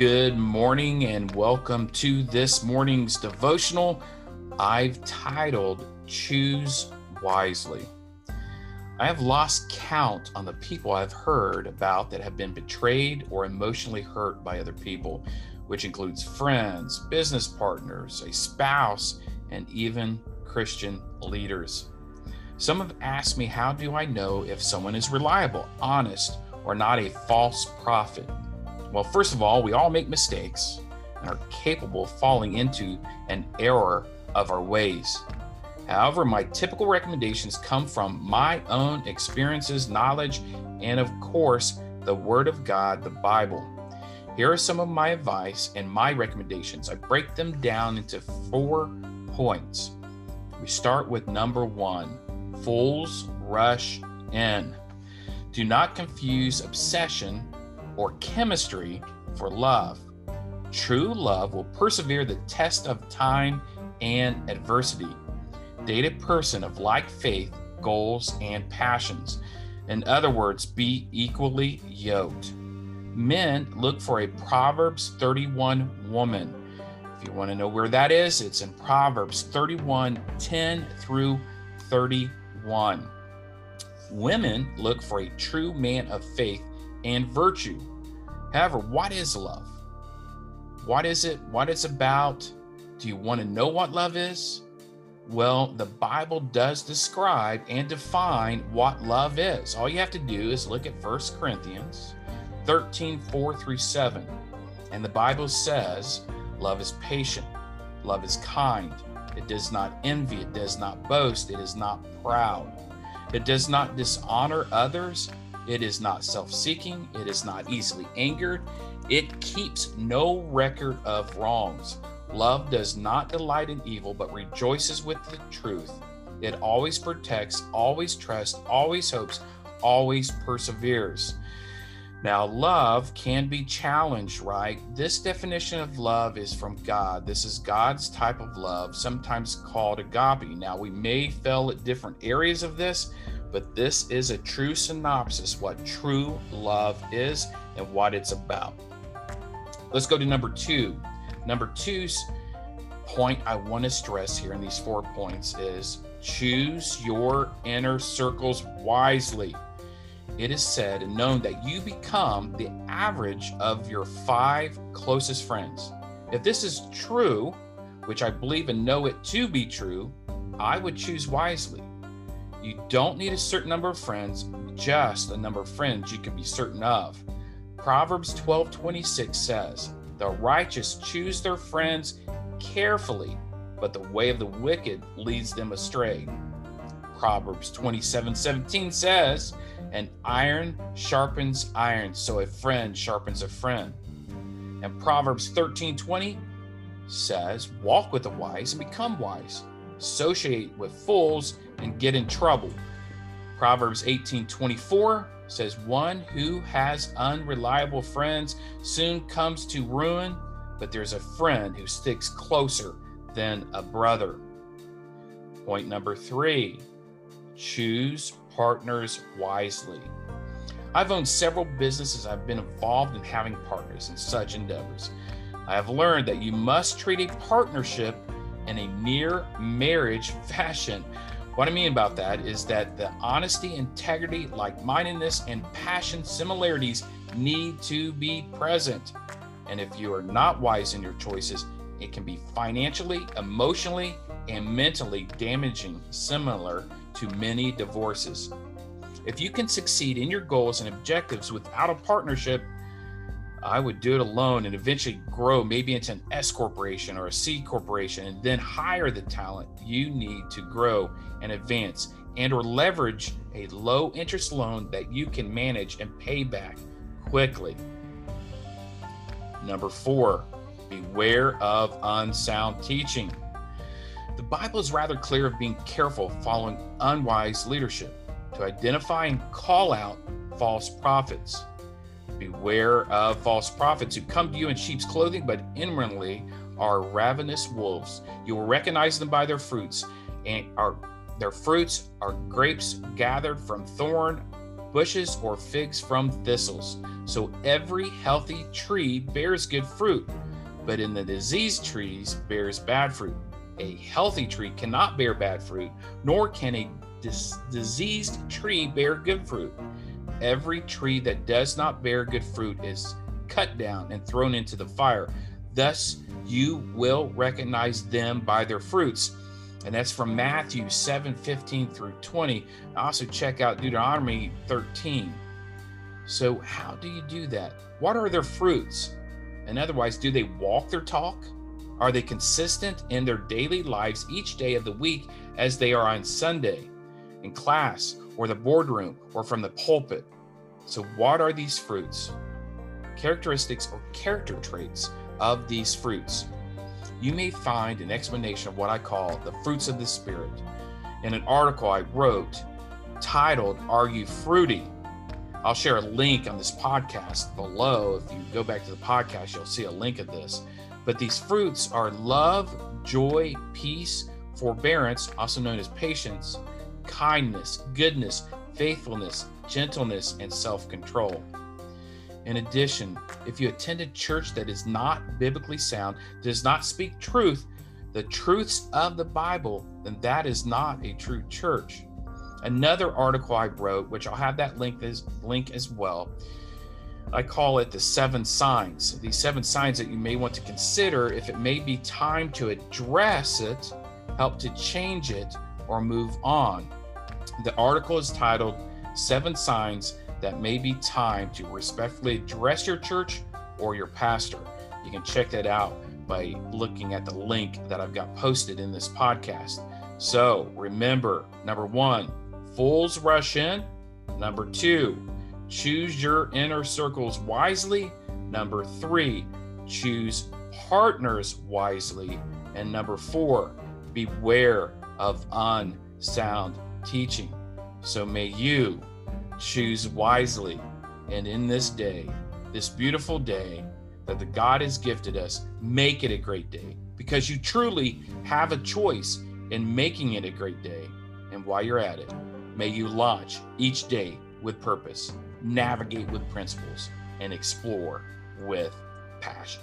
Good morning and welcome to this morning's devotional. I've titled Choose Wisely. I have lost count on the people I've heard about that have been betrayed or emotionally hurt by other people, which includes friends, business partners, a spouse, and even Christian leaders. Some have asked me, How do I know if someone is reliable, honest, or not a false prophet? Well, first of all, we all make mistakes and are capable of falling into an error of our ways. However, my typical recommendations come from my own experiences, knowledge, and of course, the Word of God, the Bible. Here are some of my advice and my recommendations. I break them down into four points. We start with number one fools rush in. Do not confuse obsession or chemistry for love. True love will persevere the test of time and adversity. Date a person of like faith, goals, and passions. In other words, be equally yoked. Men look for a Proverbs 31 woman. If you want to know where that is, it's in Proverbs 31 10 through 31. Women look for a true man of faith and virtue. However, what is love? What is it? What it's about? Do you want to know what love is? Well, the Bible does describe and define what love is. All you have to do is look at 1 Corinthians 13 4 through 7. And the Bible says, Love is patient, love is kind, it does not envy, it does not boast, it is not proud, it does not dishonor others, it is not self seeking. It is not easily angered. It keeps no record of wrongs. Love does not delight in evil, but rejoices with the truth. It always protects, always trusts, always hopes, always perseveres. Now, love can be challenged, right? This definition of love is from God. This is God's type of love, sometimes called agape. Now, we may fail at different areas of this, but this is a true synopsis what true love is and what it's about. Let's go to number two. Number two's point I want to stress here in these four points is choose your inner circles wisely. It is said and known that you become the average of your five closest friends. If this is true, which I believe and know it to be true, I would choose wisely. You don't need a certain number of friends, just a number of friends you can be certain of. Proverbs 12:26 says, "The righteous choose their friends carefully, but the way of the wicked leads them astray." Proverbs 27:17 says, "An iron sharpens iron, so a friend sharpens a friend." And Proverbs 13:20 says, "Walk with the wise and become wise. Associate with fools and get in trouble. Proverbs 18:24 says one who has unreliable friends soon comes to ruin, but there's a friend who sticks closer than a brother. Point number 3. Choose partners wisely. I've owned several businesses. I've been involved in having partners in such endeavors. I have learned that you must treat a partnership in a near marriage fashion what I mean about that is that the honesty, integrity, like mindedness, and passion similarities need to be present. And if you are not wise in your choices, it can be financially, emotionally, and mentally damaging, similar to many divorces. If you can succeed in your goals and objectives without a partnership, I would do it alone and eventually grow maybe into an S corporation or a C corporation and then hire the talent you need to grow and advance and or leverage a low interest loan that you can manage and pay back quickly. Number 4, beware of unsound teaching. The Bible is rather clear of being careful following unwise leadership to identify and call out false prophets. Beware of false prophets who come to you in sheep's clothing, but inwardly are ravenous wolves. You will recognize them by their fruits, and are their fruits are grapes gathered from thorn bushes or figs from thistles. So every healthy tree bears good fruit, but in the diseased trees bears bad fruit. A healthy tree cannot bear bad fruit, nor can a dis- diseased tree bear good fruit. Every tree that does not bear good fruit is cut down and thrown into the fire. Thus, you will recognize them by their fruits. And that's from Matthew 7 15 through 20. Also, check out Deuteronomy 13. So, how do you do that? What are their fruits? And otherwise, do they walk their talk? Are they consistent in their daily lives each day of the week as they are on Sunday, in class, or the boardroom, or from the pulpit? So, what are these fruits? Characteristics or character traits of these fruits. You may find an explanation of what I call the fruits of the Spirit in an article I wrote titled, Are You Fruity? I'll share a link on this podcast below. If you go back to the podcast, you'll see a link of this. But these fruits are love, joy, peace, forbearance, also known as patience, kindness, goodness, faithfulness, gentleness, and self control. In addition, if you attend a church that is not biblically sound, does not speak truth, the truths of the Bible, then that is not a true church. Another article I wrote, which I'll have that link as link as well. I call it the seven signs. These seven signs that you may want to consider if it may be time to address it, help to change it, or move on. The article is titled Seven Signs That May Be Time to Respectfully Address Your Church or Your Pastor. You can check that out by looking at the link that I've got posted in this podcast. So remember number one, fools rush in. Number two, choose your inner circles wisely. Number three, choose partners wisely. And number four, beware of unsound teaching. So may you choose wisely. And in this day, this beautiful day that the God has gifted us, make it a great day because you truly have a choice in making it a great day. And while you're at it, may you launch each day with purpose, navigate with principles, and explore with passion.